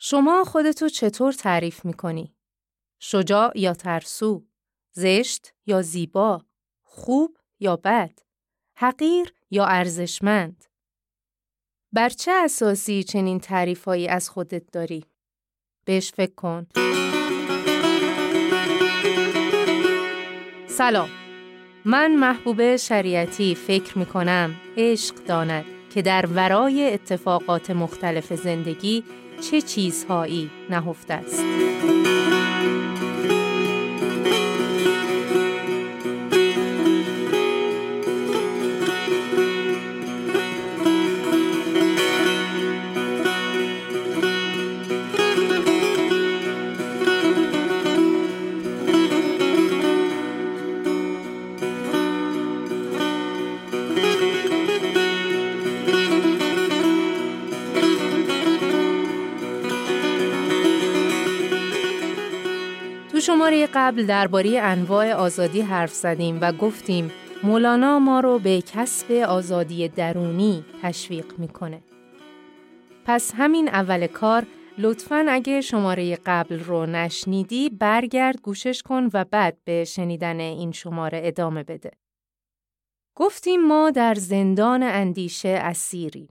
شما خودتو چطور تعریف می‌کنی؟ شجاع یا ترسو؟ زشت یا زیبا؟ خوب یا بد؟ حقیر یا ارزشمند؟ بر چه اساسی چنین تعریفهایی از خودت داری؟ بهش فکر کن. سلام. من محبوب شریعتی فکر می کنم عشق داند که در ورای اتفاقات مختلف زندگی چه چیزهایی نهفته است. قبل درباره انواع آزادی حرف زدیم و گفتیم مولانا ما رو به کسب آزادی درونی تشویق می‌کنه. پس همین اول کار لطفاً اگه شماره قبل رو نشنیدی برگرد گوشش کن و بعد به شنیدن این شماره ادامه بده. گفتیم ما در زندان اندیشه اسیری.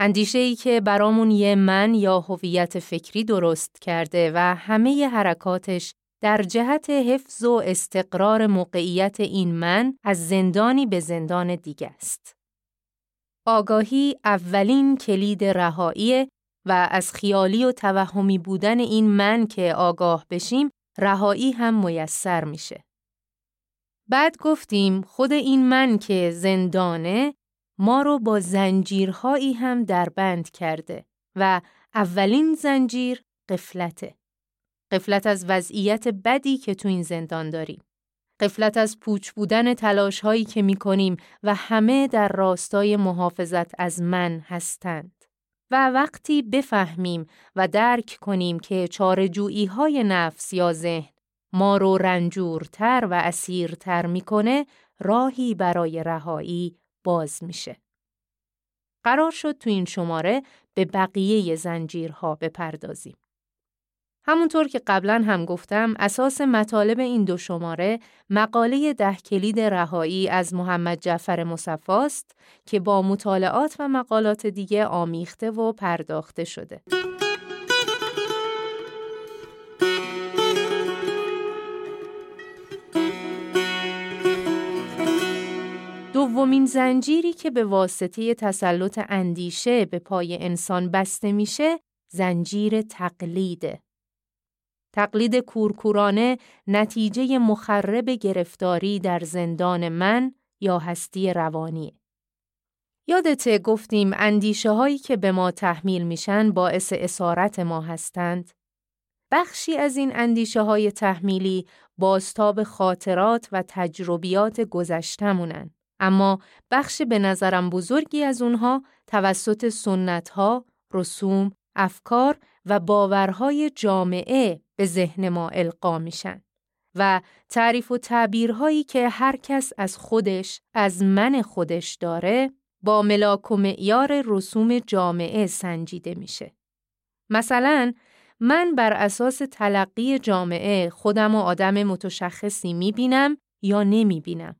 اندیشه ای که برامون یه من یا هویت فکری درست کرده و همه حرکاتش در جهت حفظ و استقرار موقعیت این من از زندانی به زندان دیگه است. آگاهی اولین کلید رهایی و از خیالی و توهمی بودن این من که آگاه بشیم رهایی هم میسر میشه. بعد گفتیم خود این من که زندانه ما رو با زنجیرهایی هم دربند کرده و اولین زنجیر قفلته. قفلت از وضعیت بدی که تو این زندان داریم. قفلت از پوچ بودن تلاش هایی که می کنیم و همه در راستای محافظت از من هستند. و وقتی بفهمیم و درک کنیم که چارجویی های نفس یا ذهن ما رو رنجورتر و اسیرتر می‌کنه راهی برای رهایی باز میشه. قرار شد تو این شماره به بقیه زنجیرها بپردازیم. همونطور که قبلا هم گفتم اساس مطالب این دو شماره مقاله ده کلید رهایی از محمد جعفر مصفاست که با مطالعات و مقالات دیگه آمیخته و پرداخته شده. دومین زنجیری که به واسطه تسلط اندیشه به پای انسان بسته میشه زنجیر تقلیده. تقلید کورکورانه نتیجه مخرب گرفتاری در زندان من یا هستی روانی. یادته گفتیم اندیشه هایی که به ما تحمیل میشن باعث اسارت ما هستند؟ بخشی از این اندیشه های تحمیلی بازتاب خاطرات و تجربیات گذشتمونن. اما بخش به نظرم بزرگی از اونها توسط سنت ها، رسوم، افکار و باورهای جامعه به ذهن ما القا میشن و تعریف و تعبیرهایی که هر کس از خودش از من خودش داره با ملاک و معیار رسوم جامعه سنجیده میشه. مثلا من بر اساس تلقی جامعه خودم و آدم متشخصی می‌بینم یا نمی‌بینم.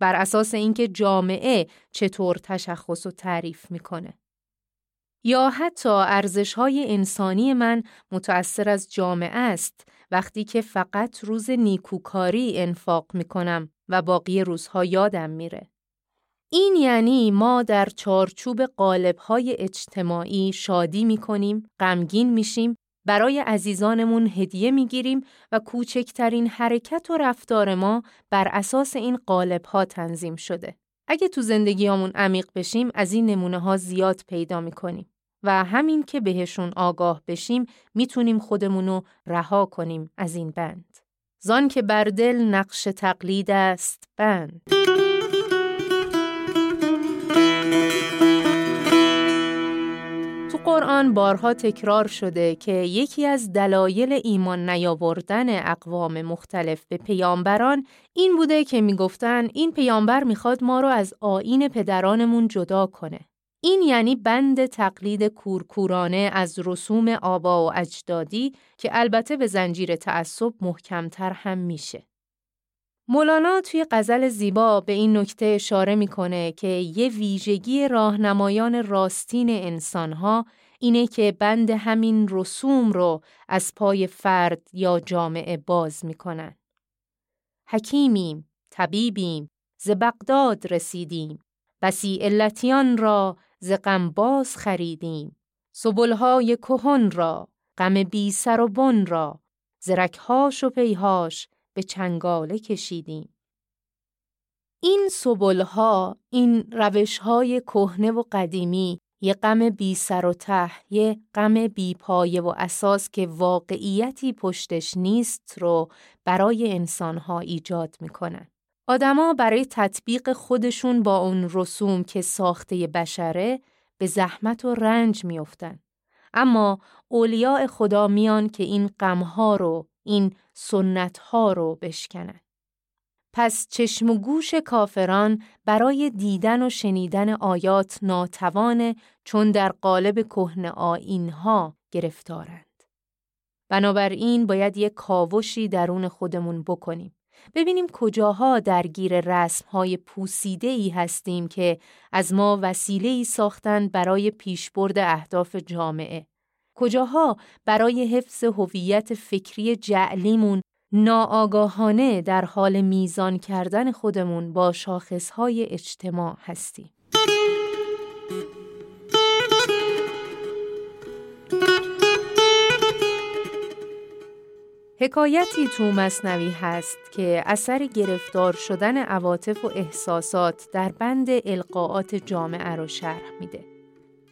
بر اساس اینکه جامعه چطور تشخص و تعریف می‌کنه. یا حتی ارزشهای انسانی من متأثر از جامعه است وقتی که فقط روز نیکوکاری انفاق می کنم و باقی روزها یادم میره. این یعنی ما در چارچوب قالبهای اجتماعی شادی می کنیم، غمگین میشیم، برای عزیزانمون هدیه می گیریم و کوچکترین حرکت و رفتار ما بر اساس این قالبها تنظیم شده. اگه تو زندگیامون عمیق بشیم از این نمونه ها زیاد پیدا می کنیم. و همین که بهشون آگاه بشیم می‌تونیم خودمونو رها کنیم از این بند. زان که بر دل نقش تقلید است بند. تو قرآن بارها تکرار شده که یکی از دلایل ایمان نیاوردن اقوام مختلف به پیامبران این بوده که می‌گفتن این پیامبر می‌خواد ما رو از آین پدرانمون جدا کنه. این یعنی بند تقلید کورکورانه از رسوم آبا و اجدادی که البته به زنجیر تعصب محکمتر هم میشه. مولانا توی غزل زیبا به این نکته اشاره می‌کنه که یه ویژگی راهنمایان راستین انسانها اینه که بند همین رسوم رو از پای فرد یا جامعه باز می‌کنن. حکیمیم، طبیبیم، ز بغداد رسیدیم، بسی علتیان را ز غم باز خریدیم، سبلهای کهن را، غم بی سر و بن را، زرکهاش و پیهاش به چنگاله کشیدیم. این سبلها، این روشهای کهنه و قدیمی یه غم بی سر و ته، یه غم بی پایه و اساس که واقعیتی پشتش نیست رو برای انسانها ایجاد می‌کنن. آدما برای تطبیق خودشون با اون رسوم که ساخته بشره به زحمت و رنج میافتن. اما اولیاء خدا میان که این غمها رو، این سنتها رو بشکنن. پس چشم و گوش کافران برای دیدن و شنیدن آیات ناتوانه چون در قالب کهن آینها گرفتارند. بنابراین باید یک کاوشی درون خودمون بکنیم. ببینیم کجاها درگیر رسمهای پوسیده ای هستیم که از ما وسیله ای ساختن برای پیشبرد اهداف جامعه. کجاها برای حفظ هویت فکری جعلیمون ناآگاهانه در حال میزان کردن خودمون با شاخصهای اجتماع هستیم. حکایتی تو مصنوی هست که اثر گرفتار شدن عواطف و احساسات در بند القاعات جامعه رو شرح میده.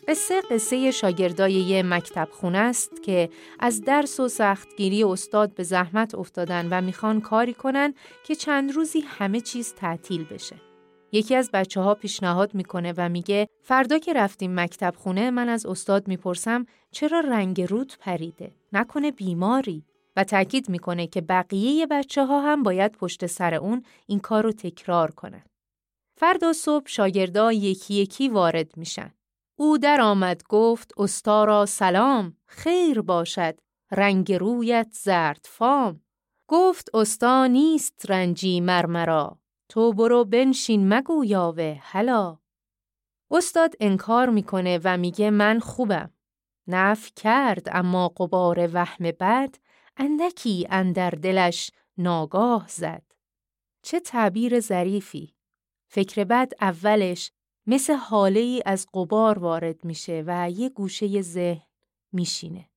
قصه قصه شاگردای یه مکتب خونه است که از درس و سختگیری استاد به زحمت افتادن و می‌خوان کاری کنن که چند روزی همه چیز تعطیل بشه. یکی از بچه ها پیشنهاد می‌کنه و میگه فردا که رفتیم مکتب خونه من از استاد می‌پرسم چرا رنگ رود پریده؟ نکنه بیماری؟ و تاکید می‌کنه که بقیه بچه ها هم باید پشت سر اون این کار رو تکرار کنن. فردا صبح شاگردا یکی یکی وارد میشن. او در آمد گفت استارا سلام خیر باشد رنگ رویت زرد فام گفت استا نیست رنجی مرمرا تو برو بنشین مگو یاوه هلا استاد انکار می‌کنه و میگه من خوبم نف کرد اما قبار وهم بد اندکی اندر دلش ناگاه زد چه تعبیر ظریفی فکر بد اولش مثل حاله ای از قبار وارد میشه و یه گوشه ذهن میشینه.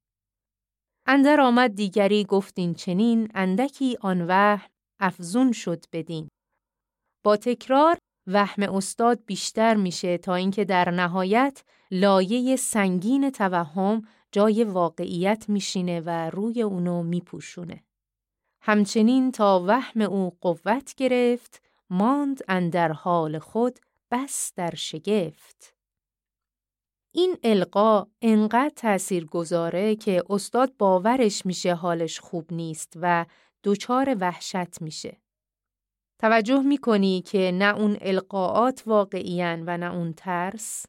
اندر آمد دیگری گفتین چنین اندکی آن وهم افزون شد بدین. با تکرار وهم استاد بیشتر میشه تا اینکه در نهایت لایه سنگین توهم جای واقعیت میشینه و روی اونو میپوشونه. همچنین تا وهم او قوت گرفت ماند اندر حال خود بس در شگفت. این القا انقدر تأثیر گذاره که استاد باورش میشه حالش خوب نیست و دچار وحشت میشه. توجه می‌کنی که نه اون القاعات واقعیان و نه اون ترس؟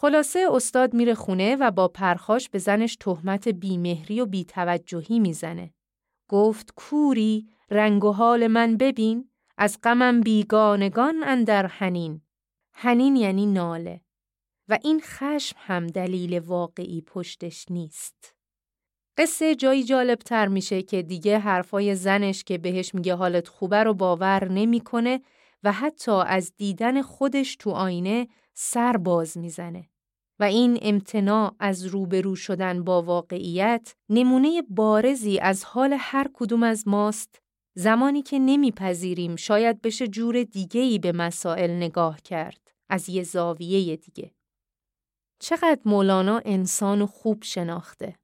خلاصه استاد میره خونه و با پرخاش به زنش تهمت بیمهری و بیتوجهی می‌زنه. گفت کوری رنگ و حال من ببین از غمم بیگانگان اندر هنین هنین یعنی ناله. و این خشم هم دلیل واقعی پشتش نیست. قصه جایی جالب تر میشه که دیگه حرفای زنش که بهش میگه حالت خوبه رو باور نمی‌کنه و حتی از دیدن خودش تو آینه سر باز می‌زنه. و این امتناع از روبرو شدن با واقعیت نمونه بارزی از حال هر کدوم از ماست زمانی که نمیپذیریم شاید بشه جور دیگهی به مسائل نگاه کرد از یه زاویه دیگه. چقدر مولانا انسان خوب شناخته.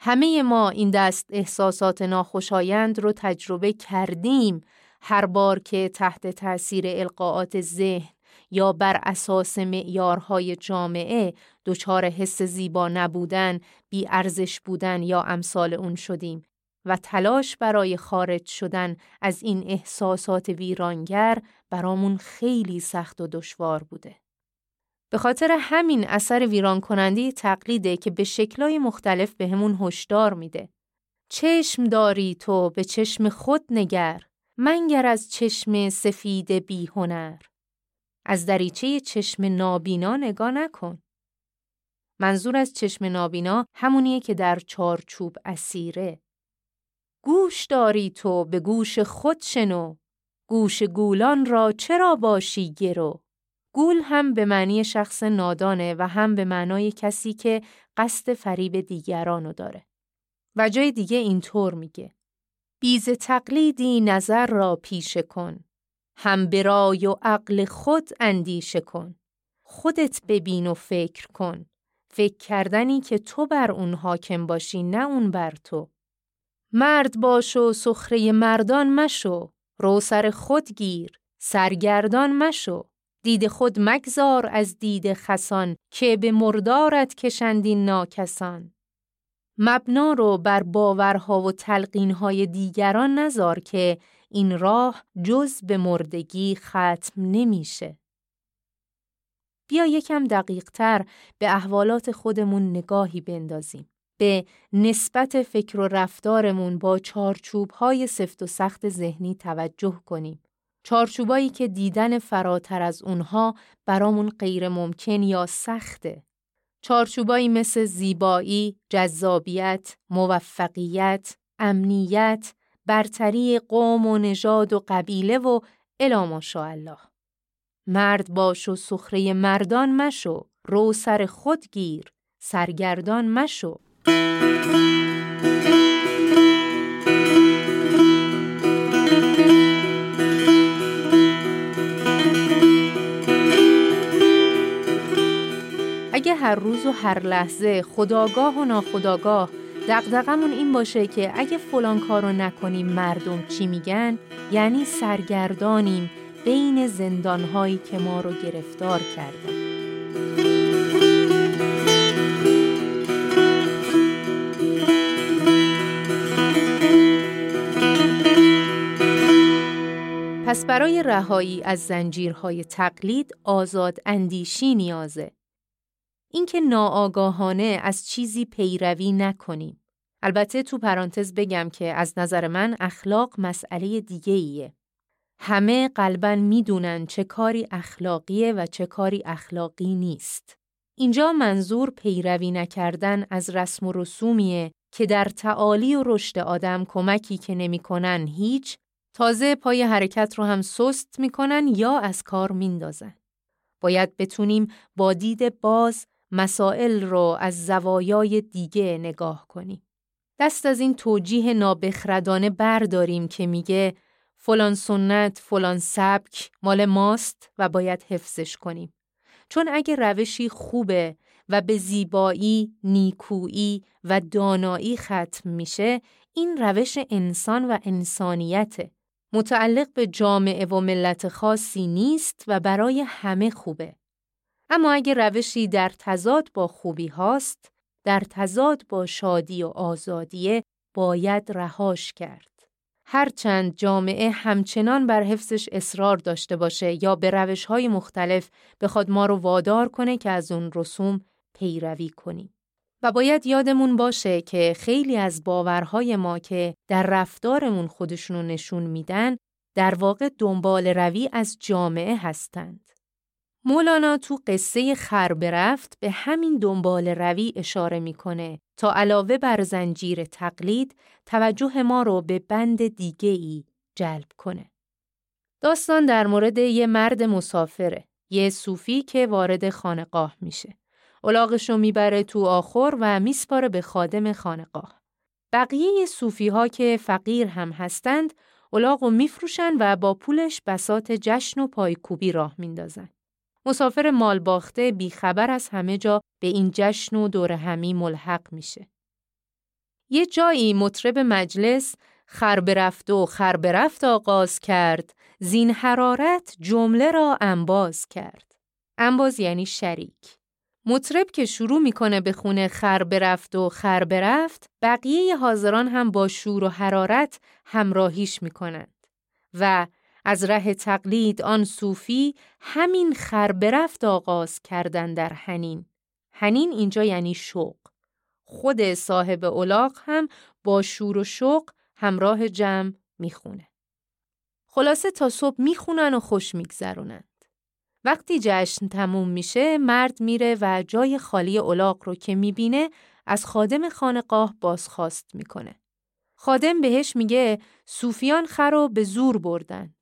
همه ما این دست احساسات ناخوشایند رو تجربه کردیم هر بار که تحت تاثیر القاعات ذهن یا بر اساس معیارهای جامعه دچار حس زیبا نبودن، بی ارزش بودن یا امثال اون شدیم و تلاش برای خارج شدن از این احساسات ویرانگر برامون خیلی سخت و دشوار بوده. به خاطر همین اثر ویران کننده تقلیده که به شکلای مختلف به همون هشدار میده. چشم داری تو به چشم خود نگر، منگر از چشم سفید بی هنر. از دریچه چشم نابینا نگاه نکن. منظور از چشم نابینا همونیه که در چارچوب اسیره. گوش داری تو به گوش خود شنو، گوش گولان را چرا باشی گرو؟ گول هم به معنی شخص نادانه و هم به معنای کسی که قصد فریب دیگرانو داره. و جای دیگه اینطور میگه. بیز تقلیدی نظر را پیشه کن. هم برای و عقل خود اندیشه کن. خودت ببین و فکر کن. فکر کردنی که تو بر اون حاکم باشی نه اون بر تو. مرد باش و سخره مردان مشو. رو سر خود گیر. سرگردان مشو. دید خود مگذار از دید خسان که به مردارت کشندین ناکسان. مبنا رو بر باورها و تلقینهای دیگران نذار که این راه جز به مردگی ختم نمیشه. بیا یکم دقیق تر به احوالات خودمون نگاهی بندازیم. به نسبت فکر و رفتارمون با چارچوبهای سفت و سخت ذهنی توجه کنیم. چارچوبایی که دیدن فراتر از اونها برامون غیر ممکن یا سخته. چارچوبایی مثل زیبایی، جذابیت، موفقیت، امنیت، برتری قوم و نژاد و قبیله و الا ماشاءالله. مرد باش و سخره مردان مشو، رو سر خود گیر، سرگردان مشو. اگه هر روز و هر لحظه خداگاه و ناخداگاه دقدقمون این باشه که اگه فلان کارو نکنیم مردم چی میگن یعنی سرگردانیم بین زندانهایی که ما رو گرفتار کردن پس برای رهایی از زنجیرهای تقلید آزاد اندیشی نیازه. اینکه ناآگاهانه از چیزی پیروی نکنیم. البته تو پرانتز بگم که از نظر من اخلاق مسئله دیگه ایه. همه قلبا می‌دونن چه کاری اخلاقیه و چه کاری اخلاقی نیست. اینجا منظور پیروی نکردن از رسم و رسومیه که در تعالی و رشد آدم کمکی که نمی‌کنن هیچ تازه پای حرکت رو هم سست می‌کنن یا از کار میندازن. باید بتونیم با دید باز مسائل رو از زوایای دیگه نگاه کنیم. دست از این توجیه نابخردانه برداریم که میگه فلان سنت، فلان سبک مال ماست و باید حفظش کنیم. چون اگه روشی خوبه و به زیبایی، نیکویی و دانایی ختم میشه، این روش انسان و انسانیته. متعلق به جامعه و ملت خاصی نیست و برای همه خوبه. اما اگر روشی در تضاد با خوبی هاست، در تضاد با شادی و آزادیه باید رهاش کرد. هرچند جامعه همچنان بر حفظش اصرار داشته باشه یا به روش های مختلف بخواد ما رو وادار کنه که از اون رسوم پیروی کنیم. و باید یادمون باشه که خیلی از باورهای ما که در رفتارمون خودشونو نشون میدن در واقع دنبال روی از جامعه هستند. مولانا تو قصه خر برفت به همین دنبال روی اشاره می‌کنه تا علاوه بر زنجیر تقلید توجه ما رو به بند دیگه ای جلب کنه. داستان در مورد یه مرد مسافره، یه صوفی که وارد خانقاه میشه. رو می‌بره تو آخر و میسپاره به خادم خانقاه. بقیه صوفی ها که فقیر هم هستند، رو میفروشن و با پولش بسات جشن و پایکوبی راه میندازن. مسافر مال باخته بیخبر از همه جا به این جشن و دور همی ملحق میشه. یه جایی مطرب مجلس خرب رفت و خرب رفت آغاز کرد، زین حرارت جمله را انباز کرد. انباز یعنی شریک. مطرب که شروع می‌کنه به خونه خر برفت و خر برفت بقیه حاضران هم با شور و حرارت همراهیش می‌کنند و از ره تقلید آن صوفی همین خر برفت آغاز کردن در هنین. هنین اینجا یعنی شوق. خود صاحب اولاق هم با شور و شوق همراه جمع می‌خونه. خلاصه تا صبح می‌خونن و خوش میگذرونند. وقتی جشن تموم میشه مرد میره و جای خالی اولاق رو که می‌بینه از خادم خانقاه بازخواست می‌کنه. خادم بهش میگه صوفیان خر رو به زور بردند.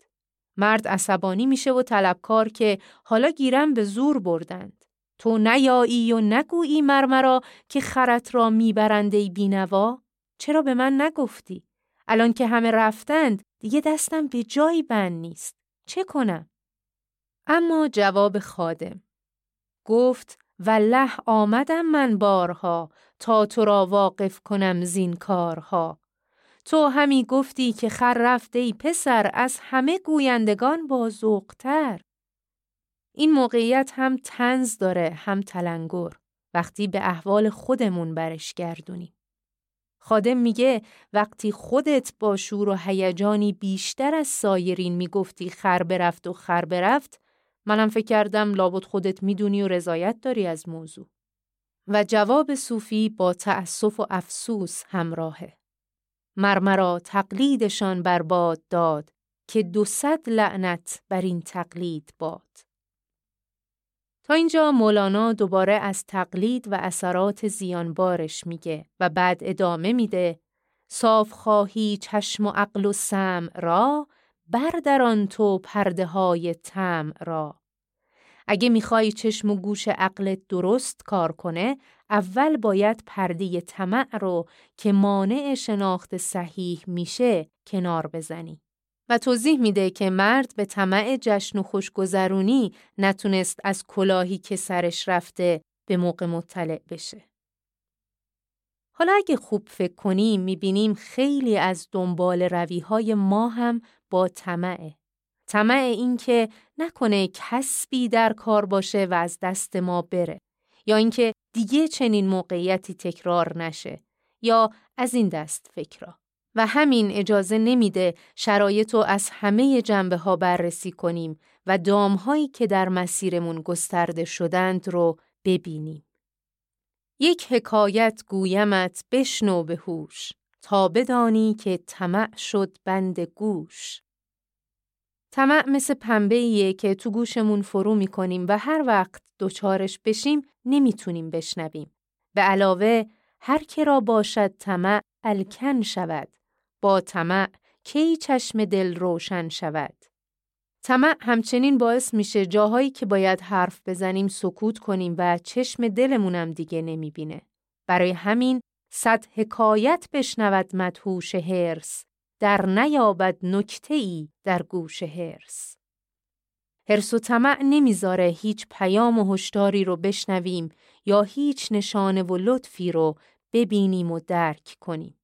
مرد عصبانی میشه و طلبکار که حالا گیرم به زور بردند. تو نیایی و نگویی مرمرا که خرت را میبرنده بینوا؟ چرا به من نگفتی؟ الان که همه رفتند دیگه دستم به جایی بند نیست. چه کنم؟ اما جواب خادم گفت والله آمدم من بارها تا تو را واقف کنم زین کارها تو همی گفتی که خر رفته ای پسر از همه گویندگان با این موقعیت هم تنز داره هم تلنگر وقتی به احوال خودمون برش گردونیم. خادم میگه وقتی خودت با شور و هیجانی بیشتر از سایرین می‌گفتی خر برفت و خر برفت منم فکر کردم لابد خودت می‌دونی و رضایت داری از موضوع. و جواب صوفی با تأسف و افسوس همراهه. مرمرا تقلیدشان برباد داد که دو لعنت بر این تقلید باد. تا اینجا مولانا دوباره از تقلید و اثرات زیانبارش میگه و بعد ادامه میده صاف خواهی چشم و عقل و سم را بردران تو پرده های تم را اگه می‌خوای چشم و گوش عقلت درست کار کنه اول باید پرده طمع رو که مانع شناخت صحیح میشه کنار بزنی و توضیح میده که مرد به طمع جشن و خوشگذرونی نتونست از کلاهی که سرش رفته به موقع مطلع بشه. حالا اگه خوب فکر کنیم می‌بینیم خیلی از دنبال رویهای ما هم با طمعه. طمع این که نکنه کسبی در کار باشه و از دست ما بره یا اینکه دیگه چنین موقعیتی تکرار نشه یا از این دست فکرها. و همین اجازه نمیده شرایط رو از همه جنبه ها بررسی کنیم و دامهایی که در مسیرمون گسترده شدند رو ببینیم. یک حکایت گویمت بشنو به هوش تا بدانی که طمع شد بند گوش. طمع مثل پنبه که تو گوشمون فرو می‌کنیم و هر وقت دوچارش بشیم نمی‌تونیم بشنویم. به علاوه هر که را باشد طمع الکن شود. با طمع کی چشم دل روشن شود. طمع همچنین باعث میشه جاهایی که باید حرف بزنیم سکوت کنیم و چشم دلمونم دیگه نمی‌بینه. برای همین صد حکایت بشنود مدهوش هرس در نیابد نکته ای در گوش هرس هرس و طمع نمی‌ذاره هیچ پیام و هشداری رو بشنویم یا هیچ نشانه و لطفی رو ببینیم و درک کنیم.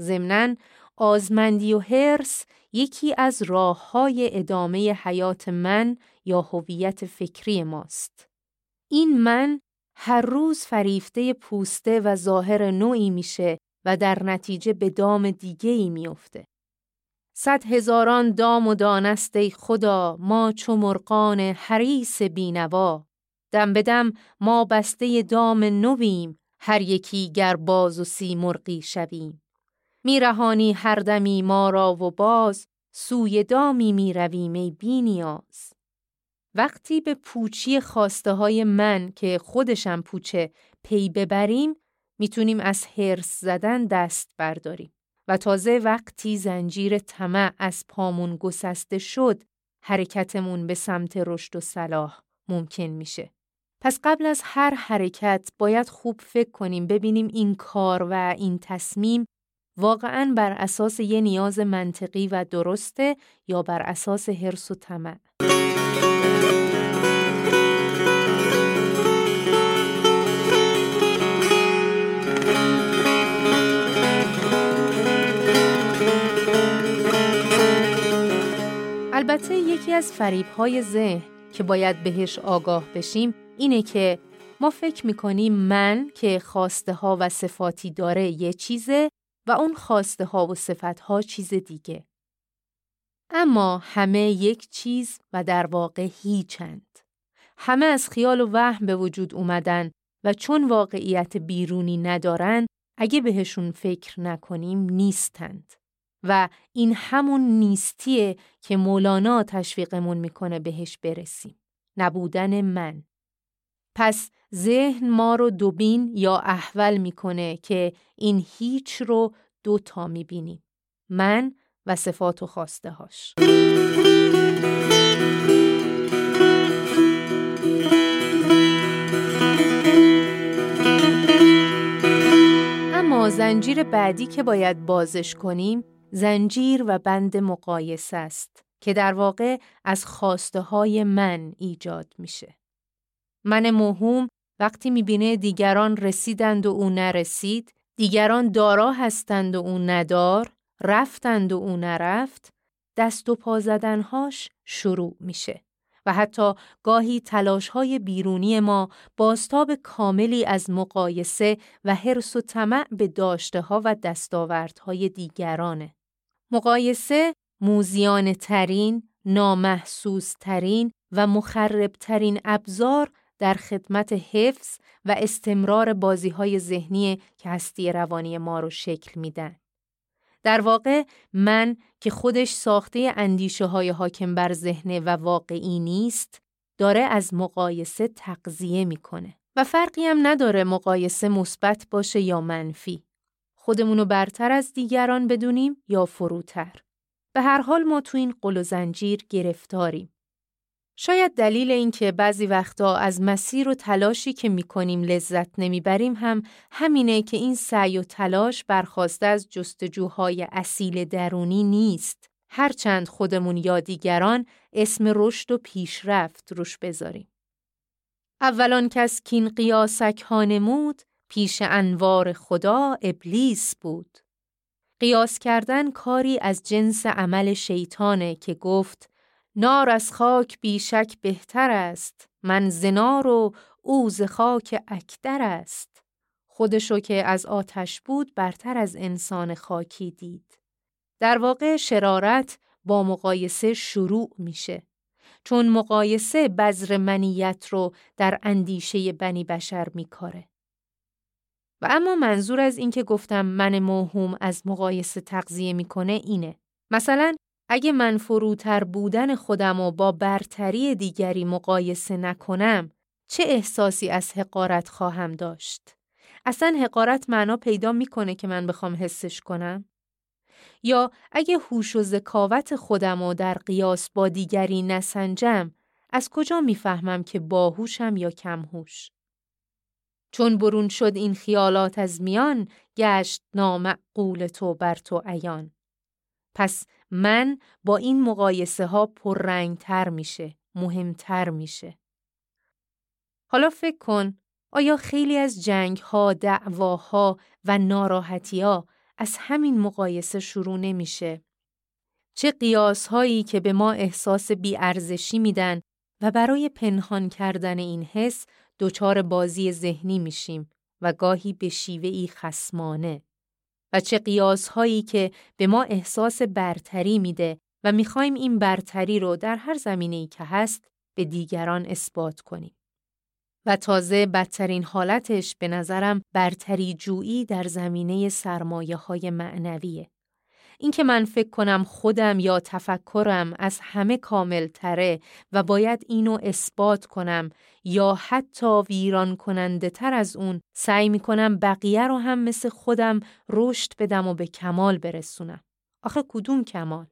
ضمناً آزمندی و هرس یکی از راه های ادامه حیات من یا هویت فکری ماست. این من هر روز فریفته پوسته و ظاهر نوعی میشه و در نتیجه به دام دیگه ای میافته. صد هزاران دام و دانسته خدا ما چو مرقان حریس بینوا. دم به دم ما بسته دام نویم هر یکی گر باز و سی مرقی شویم میرهانی هر دمی ما را و باز سوی دامی می‌رویم ای بینیاز. وقتی به پوچی خواسته های من که خودشم پوچه پی ببریم می‌تونیم از حرس زدن دست برداریم و تازه وقتی زنجیر طمع از پامون گسسته شد حرکتمون به سمت رشد و صلاح ممکن میشه. پس قبل از هر حرکت باید خوب فکر کنیم ببینیم این کار و این تصمیم واقعا بر اساس یه نیاز منطقی و درسته یا بر اساس حرس و طمع. البته یکی از فریبهای ذهن که باید بهش آگاه بشیم اینه که ما فکر می‌کنیم من که خواسته ها و صفاتی داره یه چیزه و اون خواسته ها و صفت ها چیز دیگه. اما همه یک چیز و در واقع هیچند. همه از خیال و وهم به وجود اومدن و چون واقعیت بیرونی ندارن اگه بهشون فکر نکنیم نیستند. و این همون نیستیه که مولانا تشویقمون می‌کنه بهش برسیم. نبودن من. پس ذهن ما رو دوبین یا احول می‌کنه که این هیچ رو دو تا می‌بینیم. من و صفات و خواسته هاش. اما زنجیر بعدی که باید بازش کنیم زنجیر و بند مقایسه است که در واقع از خواسته های من ایجاد میشه. من موهوم وقتی می‌بینه دیگران رسیدند و او نرسید، دیگران دارا هستند و او ندار، رفتند و او نرفت، دست و پا زدنهاش شروع میشه. و حتی گاهی تلاشهای بیرونی ما باستاب کاملی از مقایسه و حرس و طمع به داشته ها و دستاوردهای دیگرانه. مقایسه موزیان ترین، نامحسوس ترین و مخرب ترین ابزار در خدمت حفظ و استمرار بازی های ذهنی که هستی روانی ما رو شکل میدن. در واقع من که خودش ساخته اندیشه های حاکم بر ذهن و واقعی نیست، داره از مقایسه تقضیه می‌کنه. و فرقی هم نداره مقایسه مثبت باشه یا منفی. خودمونو برتر از دیگران بدونیم یا فروتر. به هر حال ما تو این قل و زنجیر گرفتاریم. شاید دلیل اینکه بعضی وقتا از مسیر و تلاشی که می‌کنیم لذت نمی‌بریم هم همینه که این سعی و تلاش برخواسته از جستجوهای اصیل درونی نیست. هرچند خودمون یا دیگران اسم رشد و پیشرفت روش بذاریم. اولان کس کین قیاسک ها نمود پیش انوار خدا ابلیس بود. قیاس کردن کاری از جنس عمل شیطانه که گفت نار از خاک بیشک بهتر است من زنار و او ز خاک اکدر است. خودشو که از آتش بود برتر از انسان خاکی دید. در واقع شرارت با مقایسه شروع میشه. چون مقایسه بذر منیت رو در اندیشه بنی بشر میکاره. و اما منظور از اینکه گفتم من موهوم از مقایسه تغذیه می‌کنه اینه مثلا اگه من فروتر بودن خودم و با برتری دیگری مقایسه نکنم چه احساسی از حقارت خواهم داشت؟ اصلا حقارت معنا پیدا می‌کنه که من بخوام حسش کنم؟ یا اگه هوش و ذکاوت خودم و در قیاس با دیگری نسنجم از کجا می‌فهمم که باهوشم یا کمهوش؟ چون برون شد این خیالات از میان گشت نامعقول تو بر تو عیان. پس من با این مقایسه ها تر میشه، مهمتر میشه. حالا فکر کن آیا خیلی از جنگ ها، دعواها و ناراحتی ها از همین مقایسه شروع نمیشه؟ چه قیاس هایی که به ما احساس بیارزشی میدن و برای پنهان کردن این حس دچار بازی ذهنی میشیم و گاهی به شیوهی خسمانه. و چه قیاس هایی که به ما احساس برتری میده و می‌خوایم این برتری رو در هر زمینه‌ای که هست به دیگران اثبات کنیم. و تازه بدترین حالتش به نظرم برتری جویی در زمینه سرمایه های معنویه. اینکه من فکر کنم خودم یا تفکرم از همه کامل تره و باید اینو اثبات کنم یا حتی ویران کننده تر از اون سعی می کنم بقیه رو هم مثل خودم رشد بدم و به کمال برسونم. آخه کدوم کمال؟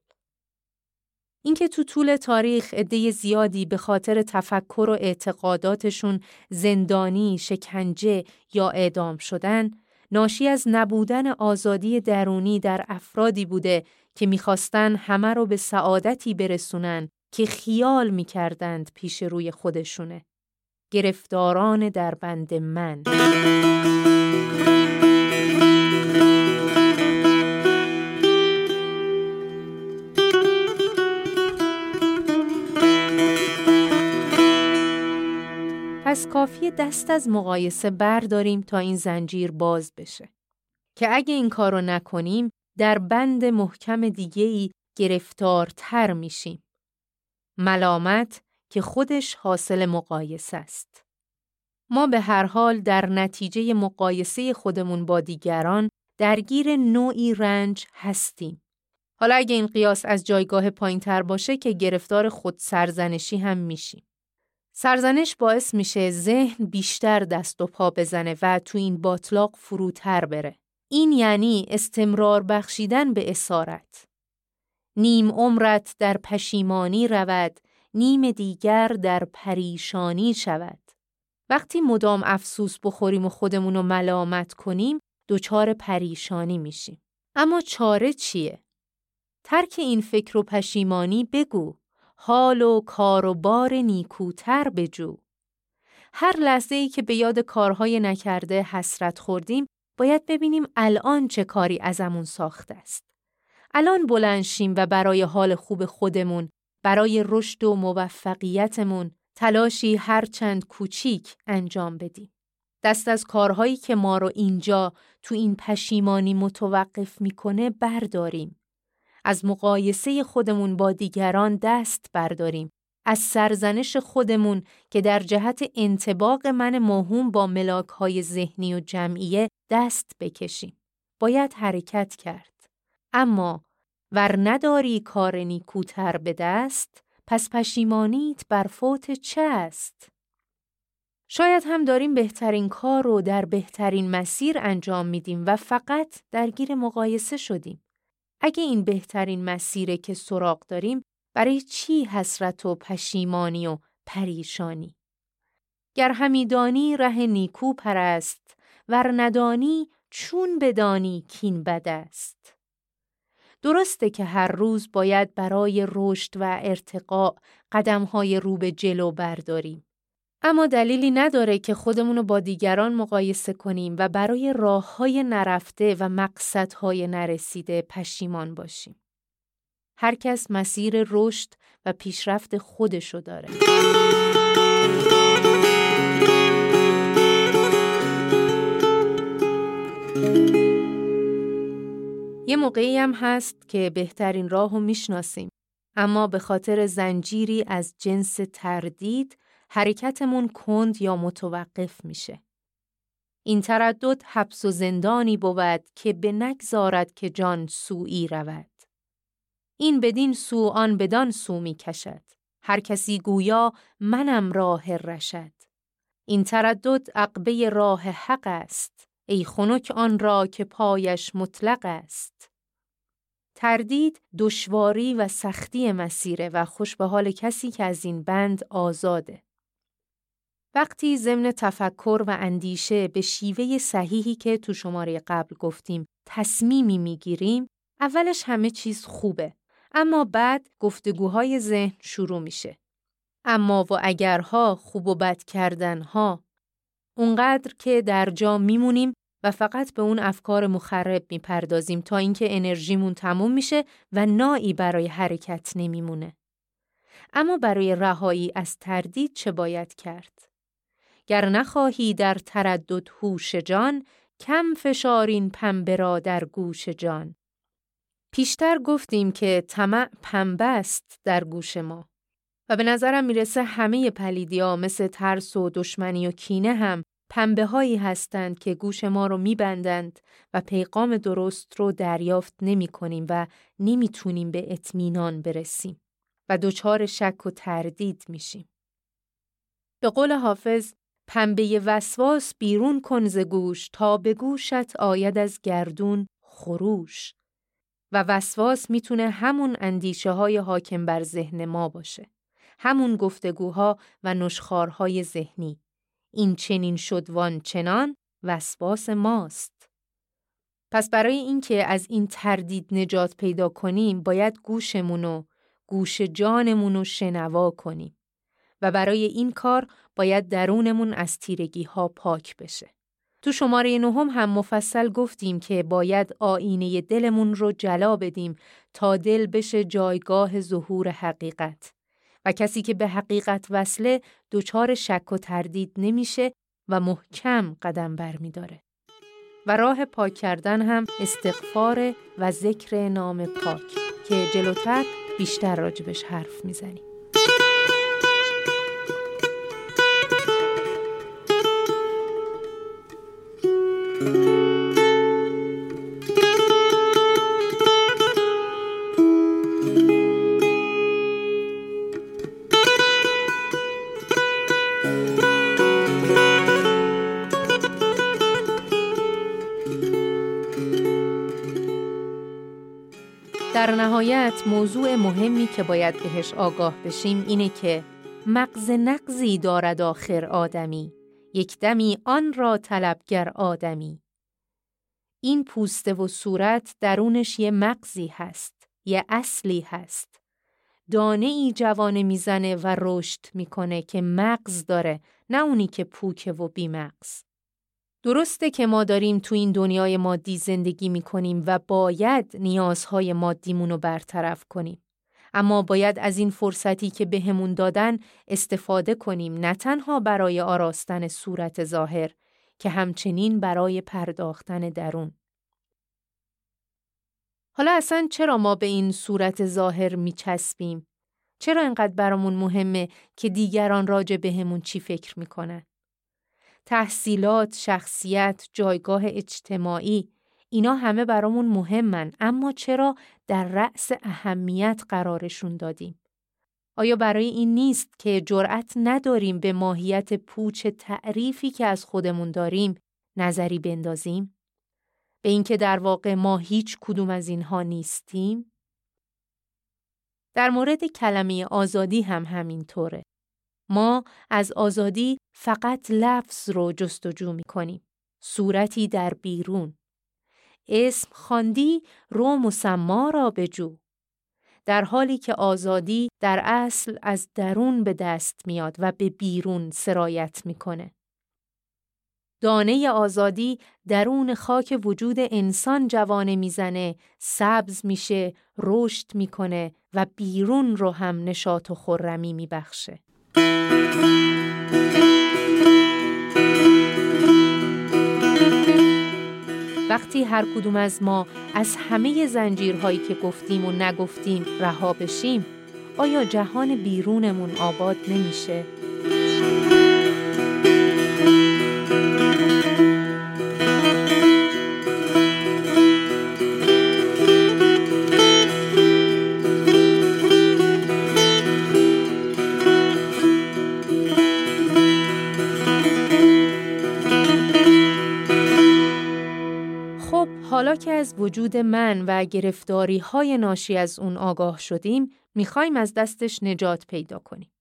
اینکه تو طول تاریخ عده زیادی به خاطر تفکر و اعتقاداتشون زندانی، شکنجه یا اعدام شدن ناشی از نبودن آزادی درونی در افرادی بوده که می‌خواستن همه رو به سعادتی برسونن که خیال می‌کردند پیش روی خودشونه. گرفتاران در بند من پس کافی دست از مقایسه برداریم تا این زنجیر باز بشه. که اگه این کارو نکنیم در بند محکم دیگه‌ای گرفتارتر میشیم. ملامت که خودش حاصل مقایسه است. ما به هر حال در نتیجه مقایسه خودمون با دیگران درگیر نوعی رنج هستیم. حالا اگه این قیاس از جایگاه پایین تر باشه که گرفتار خود سرزنشی هم میشیم. سرزنش باعث میشه ذهن بیشتر دست و پا بزنه و تو این باطلاق فروتر بره. این یعنی استمرار بخشیدن به اسارت. نیم عمرت در پشیمانی رود، نیم دیگر در پریشانی شود. وقتی مدام افسوس بخوریم و خودمون رو ملامت کنیم، دچار پریشانی میشیم. اما چاره چیه؟ ترک این فکر و پشیمانی بگو. حال و کار و بار نیکوتر بجو. هر لحظه ای که به یاد کارهای نکرده حسرت خوردیم، باید ببینیم الان چه کاری ازمون ساخته است. الان بلنشیم و برای حال خوب خودمون، برای رشد و موفقیتمون، تلاشی هرچند کوچیک انجام بدیم. دست از کارهایی که ما رو اینجا تو این پشیمانی متوقف می‌کنه برداریم. از مقایسه خودمون با دیگران دست برداریم. از سرزنش خودمون که در جهت انتباق من مهم با ملاک های ذهنی و جمعیه دست بکشیم. باید حرکت کرد. اما ور نداری کار نیکوتر به دست، پس پشیمانیت بر فوت چه است؟ شاید هم داریم بهترین کار رو در بهترین مسیر انجام میدیم و فقط درگیر مقایسه شدیم. اگه این بهترین مسیره که سراغ داریم برای چی حسرت و پشیمانی و پریشانی؟ گر همیدانی ره نیکو پرست ور ندانی چون بدانی کین بد است. درسته که هر روز باید برای رشد و ارتقاء قدمهای رو به جلو برداریم. اما دلیلی نداره که خودمون رو با دیگران مقایسه کنیم و برای راه های نرفته و مقصدهای نرسیده پشیمان باشیم. هر کس مسیر رشد و پیشرفت خودشو داره. یه موقعی هم هست که بهترین راه رو می‌شناسیم اما به خاطر زنجیری از جنس تردید حرکتمون کند یا متوقف میشه. این تردد حبس و زندانی بود که به نگذارد که جان سوئی رود. این بدین سو آن بدان سو می کشد. هر کسی گویا منم راه رشد. این تردد عقبه راه حق است. ای خنک آن را که پایش مطلق است. تردید دشواری و سختی مسیره و خوش به حال کسی که از این بند آزاده. وقتی ضمن تفکر و اندیشه به شیوه صحیحی که تو شماره قبل گفتیم تصمیمی می‌گیریم اولش همه چیز خوبه اما بعد گفتگوهای ذهن شروع میشه اما و اگرها خوب و بد کردنها اونقدر که در جا میمونیم و فقط به اون افکار مخرب می‌پردازیم تا اینکه انرژیمون تموم میشه و نایی برای حرکت نمیمونه. اما برای رهایی از تردید چه باید کرد؟ گر نخواهی در تردد هوش جان کم فشارین پنبه را در گوش جان پیشتر گفتیم که طمع پنبه است در گوش ما و به نظرم می‌رسه همه پلیدیا مثل ترس و دشمنی و کینه هم پنبه هایی هستند که گوش ما رو میبندند و پیغام درست رو دریافت نمی کنیم و نمی‌تونیم به اطمینان برسیم و دچار شک و تردید میشیم. به قول حافظ پنبه وسواس بیرون کن ز گوش تا به گوشت آید از گردون خروش. و وسواس می‌تونه همون اندیشه های حاکم بر ذهن ما باشه همون گفتگوها و نشخارهای ذهنی. این چنین شد وان چنان وسواس ماست. پس برای اینکه از این تردید نجات پیدا کنیم باید گوشمونو گوش جانمونو شنوا کنیم. و برای این کار باید درونمون از تیرگی ها پاک بشه. تو شماره نهم هم مفصل گفتیم که باید آینه دلمون رو جلا بدیم تا دل بشه جایگاه ظهور حقیقت. و کسی که به حقیقت وصله دچار شک و تردید نمیشه و محکم قدم برمیداره. و راه پاک کردن هم استغفار و ذکر نام پاک که جلوتر بیشتر راجبش حرف می‌زنیم. در نهایت موضوع مهمی که باید بهش آگاه بشیم اینه که مغز نقضی دارد آخر آدمی. یک دمی آن را طلبگر آدمی این پوسته و صورت درونش یه مغزی هست یه اصلی هست دانه ای جوانه می‌زنه و رشد می‌کنه که مغز داره نه اونی که پوکه و بی مغز. درسته که ما داریم تو این دنیای مادی زندگی می کنیم و باید نیازهای مادیمون رو برطرف کنیم. اما باید از این فرصتی که بهمون دادن استفاده کنیم نه تنها برای آراستن صورت ظاهر که همچنین برای پرداختن درون. حالا اصلا چرا ما به این صورت ظاهر می چسبیم؟ چرا اینقدر برامون مهمه که دیگران راجع بهمون چی فکر می‌کنن؟ تحصیلات، شخصیت، جایگاه اجتماعی اینا همه برامون مهمن اما چرا در رأس اهمیت قرارشون دادیم؟ آیا برای این نیست که جرأت نداریم به ماهیت پوچ تعریفی که از خودمون داریم نظری بندازیم؟ به اینکه در واقع ما هیچ کدوم از اینها نیستیم؟ در مورد کلمه آزادی هم همین طوره. ما از آزادی فقط لفظ رو جستجو می کنیم. صورتی در بیرون. اسم خواندی رو مسما را بجو. در حالی که آزادی در اصل از درون به دست میاد و به بیرون سرایت می‌کنه. دانه آزادی درون خاک وجود انسان جوانه می‌زنه، سبز میشه، رشد می‌کنه و بیرون رو هم نشاط و خرمی میبخشه. وقتی هر کدوم از ما از همه زنجیرهایی که گفتیم و نگفتیم رها بشیم آیا جهان بیرونمون آباد نمیشه؟ وجود من و گرفتاری های ناشی از اون آگاه شدیم، می‌خوایم از دستش نجات پیدا کنیم.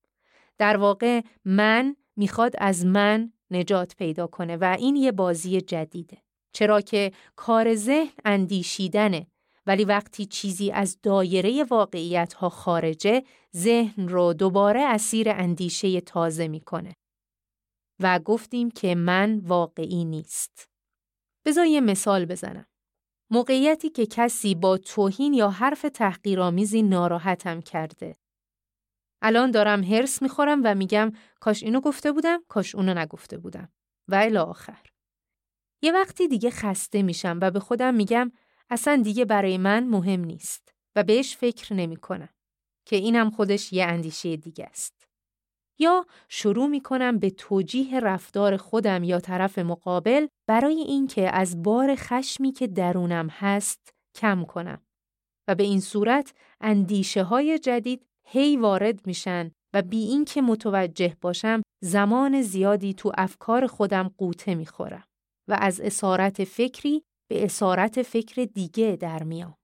در واقع من می‌خواد از من نجات پیدا کنه و این یه بازی جدیده. چرا که کار ذهن اندیشیدنه ولی وقتی چیزی از دایره واقعیت ها خارجه ذهن رو دوباره اسیر اندیشه تازه می‌کنه. و گفتیم که من واقعی نیست. بذار یه مثال بزنم. موقعیتی که کسی با توهین یا حرف تحقیرآمیزی ناراحتم کرده. الان دارم هرس می‌خورم و میگم کاش اینو گفته بودم، کاش اونو نگفته بودم. و الی آخر. یه وقتی دیگه خسته میشم و به خودم میگم اصلا دیگه برای من مهم نیست و بهش فکر نمی کنم. که اینم خودش یه اندیشه دیگه است. یا شروع می کنم به توجیه رفتار خودم یا طرف مقابل برای اینکه از بار خشمی که درونم هست کم کنم. و به این صورت اندیشه های جدید هی وارد میشن و بی اینکه متوجه باشم زمان زیادی تو افکار خودم قوطه می‌خورم و از اسارت فکری به اسارت فکر دیگه در میام.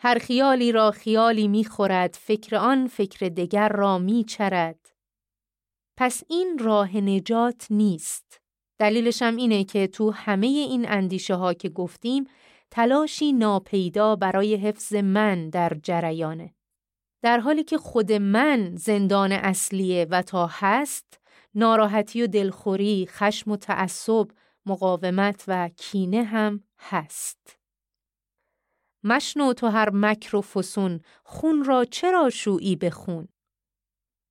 هر خیالی را خیالی می‌خورد فکر آن فکر دگر را میچرد پس این راه نجات نیست. دلیلش هم اینه که تو همه این اندیشه ها که گفتیم تلاشی ناپیدا برای حفظ من در جریانه. در حالی که خود من زندان اصلیه و تا هست، ناراحتی و دلخوری، خشم و تعصب، مقاومت و کینه هم هست. مشنو تو هر مکر و فسون خون را چرا شویی بخون؟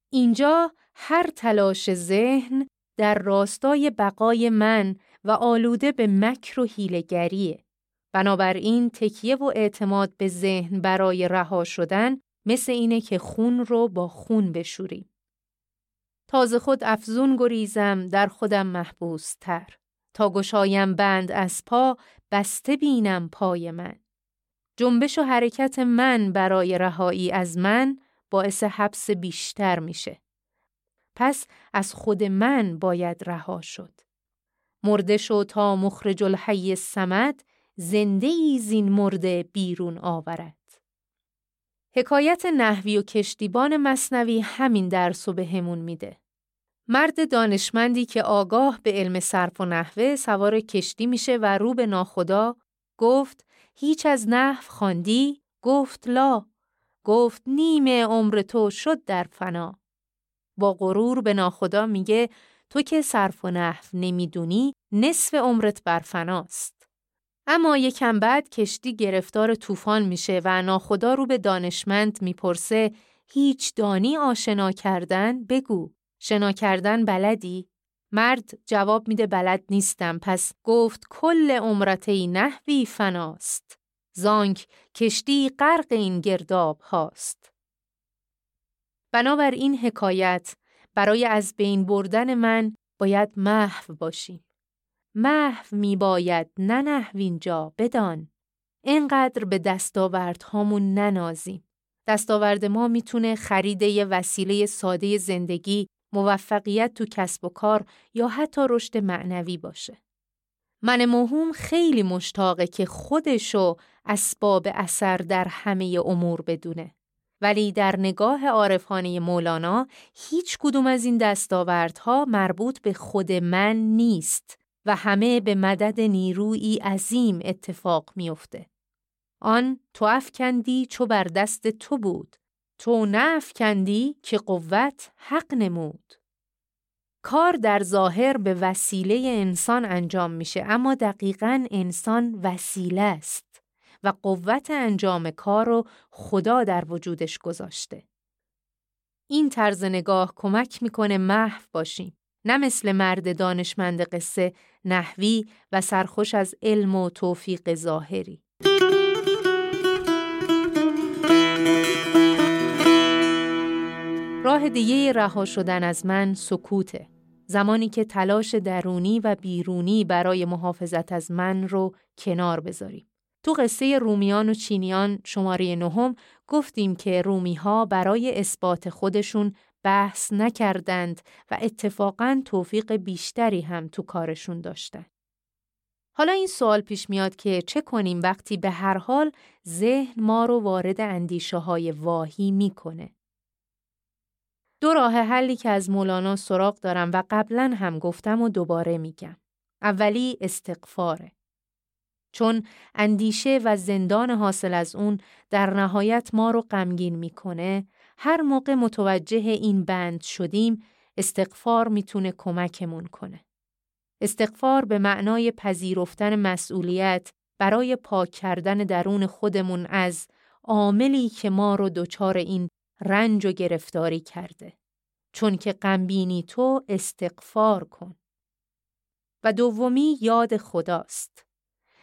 اینجا هر تلاش ذهن در راستای بقای من و آلوده به مکر و هیلگریه. بنابراین تکیه و اعتماد به ذهن برای رها شدن مثل اینه که خون رو با خون بشوریم. تازه خود افزون گریزم در خودم محبوس تر. تا گشایم بند از پا بسته بینم پای من. جنبش و حرکت من برای رهایی از من باعث حبس بیشتر میشه. پس از خود من باید رها شد. مرده شو تا مخرج الحی سمد زنده ای زین مرده بیرون آورد. حکایت نحوی و کشتیبان مصنوی همین درس و به همون میده. مرد دانشمندی که آگاه به علم صرف و نحوه سوار کشتی میشه و رو به ناخدا گفت هیچ از نحو خواندی گفت لا گفت نیمه عمر تو شد در فنا با غرور به ناخدا میگه تو که صرف و نحو نمی‌دونی نصف عمرت بر فناست اما یکم بعد کشتی گرفتار طوفان میشه و ناخدا رو به دانشمند می‌پرسه هیچ دانی آشنا کردن بگو شنا کردن بلدی؟ مرد جواب میده بلد نیستم پس گفت کل عمرته نحوی فناست. زانک کشتی غرق این گرداب هاست. این حکایت برای از بین بردن من باید محو باشیم. محو می باید نه نحو جا بدان. اینقدر به دستاورد هامون ننازیم. دستاورد ما می‌تونه خرید یه وسیله ساده زندگی موفقیت تو کسب و کار یا حتی رشد معنوی باشه. من مهم خیلی مشتاقه که خودشو اسباب اثر در همه امور بدونه. ولی در نگاه عارفانه مولانا هیچ کدوم از این دستاوردها مربوط به خود من نیست و همه به مدد نیرویی عظیم اتفاق میافته. آن تو افکندی چو بر دست تو بود تو نف کندی که قوت حق نمود. کار در ظاهر به وسیله انسان انجام میشه اما دقیقا انسان وسیله است و قوت انجام کار رو خدا در وجودش گذاشته. این طرز نگاه کمک می‌کنه محو باشیم. نه مثل مرد دانشمند قصه نحوی و سرخوش از علم و توفیق ظاهری. راه دیگه رها شدن از من سکوته. زمانی که تلاش درونی و بیرونی برای محافظت از من رو کنار بذاریم. تو قصه رومیان و چینیان شماره نهم گفتیم که رومی ها برای اثبات خودشون بحث نکردند و اتفاقا توفیق بیشتری هم تو کارشون داشتن. حالا این سوال پیش میاد که چه کنیم وقتی به هر حال ذهن ما رو وارد اندیشه های واهی می‌کنه. دو راه حلی که از مولانا سراغ دارم و قبلا هم گفتم و دوباره میگم. اولی استقفاره. چون اندیشه و زندان حاصل از اون در نهایت ما رو غمگین می‌کنه، هر موقع متوجه این بند شدیم، استقفار می‌تونه کمکمون کنه. استقفار به معنای پذیرفتن مسئولیت برای پاک کردن درون خودمون از عاملی که ما رو دچار این رنج و گرفتاری کرده. چون که غمبینی تو استقفار کن. و دومی یاد خداست.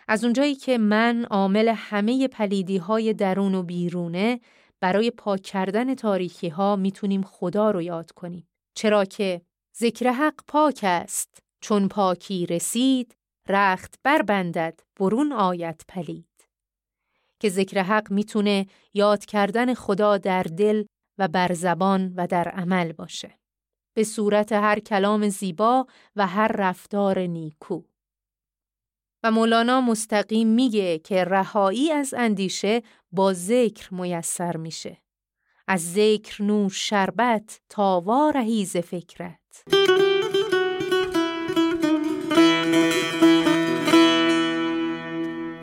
از اونجایی که من عامل همه پلیدی های درون و بیرونه برای پاک کردن تاریخی ها می‌تونیم خدا رو یاد کنیم. چرا که ذکر حق پاک است. چون پاکی رسید رخت بربندد برون آیت پلید. که ذکر حق می‌تونه یاد کردن خدا در دل و بر زبان و در عمل باشه. به صورت هر کلام زیبا و هر رفتار نیکو. و مولانا مستقیم میگه که رهایی از اندیشه با ذکر میسر میشه. از ذکر نوش شربت تا وارهیز فکرت.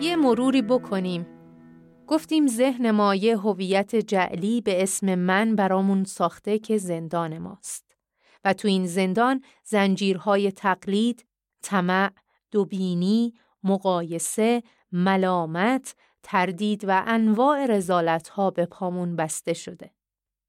یه مروری بکنیم گفتیم ذهن ما یه هویت جعلی به اسم من برامون ساخته که زندان ماست. و تو این زندان زنجیرهای تقلید، طمع، دوبینی، مقایسه، ملامت، تردید و انواع رزالتها به پامون بسته شده.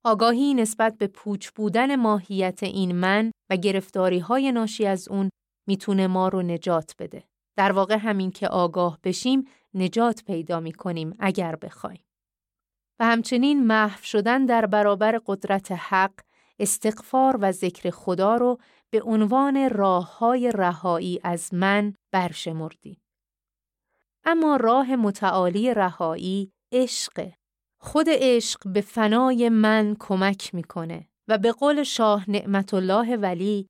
آگاهی نسبت به پوچ بودن ماهیت این من و گرفتاری های ناشی از اون می‌تونه ما رو نجات بده. در واقع همین که آگاه بشیم نجات پیدا می کنیم اگر بخوایم. و همچنین محو شدن در برابر قدرت حق، استغفار و ذکر خدا رو به عنوان راه های رهایی از من برشمردیم. اما راه متعالی رهایی عشق. خود عشق به فنای من کمک می‌کنه و به قول شاه نعمت الله ولی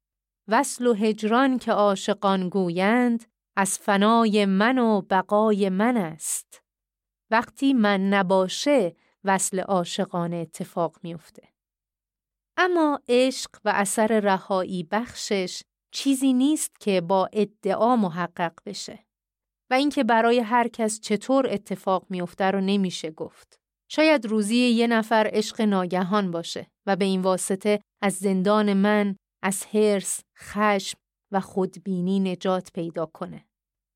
وصل و هجران که عاشقان گویند از فنای من و بقای من است. وقتی من نباشه وصل عاشقانه اتفاق میفته. اما عشق و اثر رهایی بخشش چیزی نیست که با ادعا محقق بشه و اینکه برای هر کس چطور اتفاق میفته رو نمیشه گفت. شاید روزی یه نفر عشق ناگهان باشه و به این واسطه از زندان من، از حرس، خشم و خودبینی نجات پیدا کنه.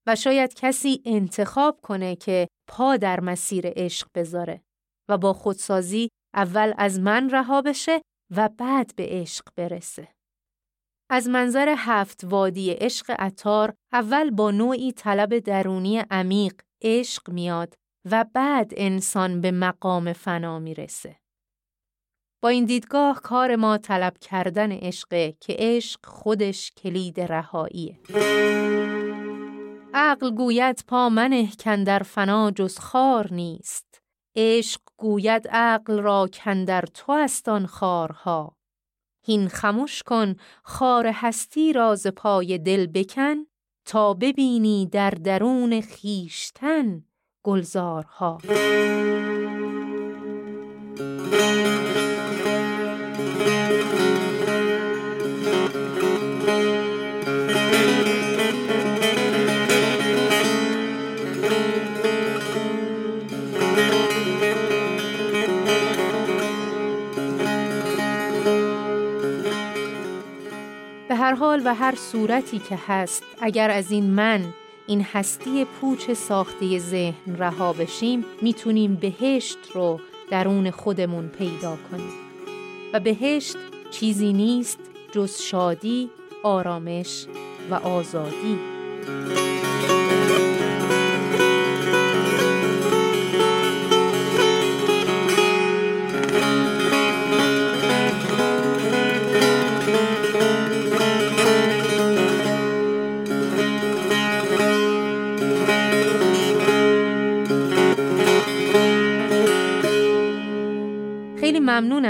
و شاید کسی انتخاب کنه که پا در مسیر عشق بذاره و با خودسازی اول از من رها بشه و بعد به عشق برسه. از منظر هفت وادی عشق اتار اول با نوعی طلب درونی عمیق عشق میاد و بعد انسان به مقام فنا می‌رسه. با این دیدگاه کار ما طلب کردن عشقه که عشق خودش کلید رهاییه. عقل گوید پا منه کندر فنا جز خار نیست. عشق گوید عقل را کندر تو است آن خارها. هین خموش کن خار هستی راز پای دل بکن تا ببینی در درون خیشتن گلزارها. هر حال و هر صورتی که هست اگر از این من این هستی پوچ ساخته ذهن رها بشیم می‌تونیم بهشت رو درون خودمون پیدا کنیم و بهشت چیزی نیست جز شادی، آرامش و آزادی.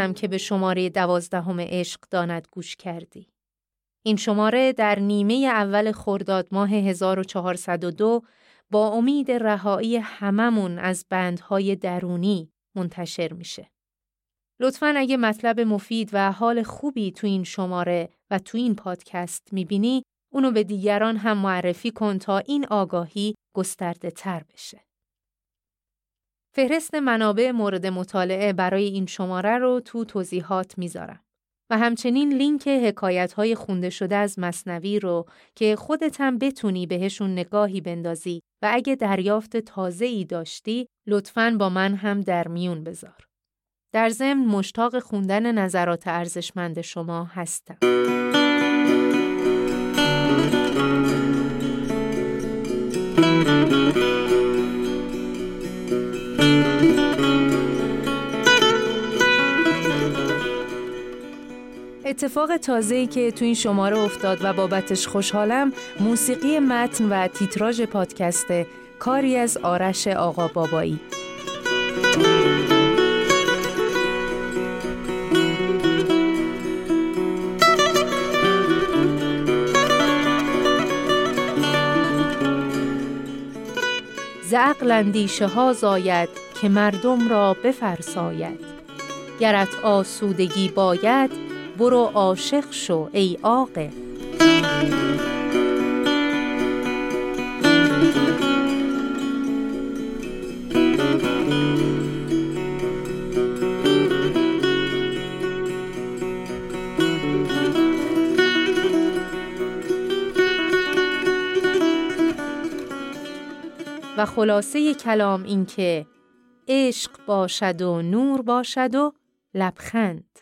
ممنونم که به شماره دوازدهم عشق داند گوش کردی. این شماره در نیمه اول خرداد ماه 1402 با امید رهایی هممون از بندهای درونی منتشر میشه. لطفا اگه مطلب مفید و حال خوبی تو این شماره و تو این پادکست می‌بینی اونو به دیگران هم معرفی کن تا این آگاهی گسترده تر بشه. فهرست منابع مورد مطالعه برای این شماره رو تو توضیحات می‌ذارم. و همچنین لینک حکایت های خونده شده از مصنوی رو که خودت هم بتونی بهشون نگاهی بندازی و اگه دریافت تازه ای داشتی لطفاً با من هم در میون بذار. در ضمن مشتاق خوندن نظرات ارزشمند شما هستم. اتفاق تازه‌ای که تو این شماره افتاد و بابتش خوشحالم موسیقی متن و تیتراژ پادکسته کاری از آرش آقا بابایی. زعقل اندیشه ها زاید که مردم را بفرساید. گرت آسودگی باید برو عاشق شو ای عاقل. و خلاصه کلام این که عشق باشد و نور باشد و لبخند.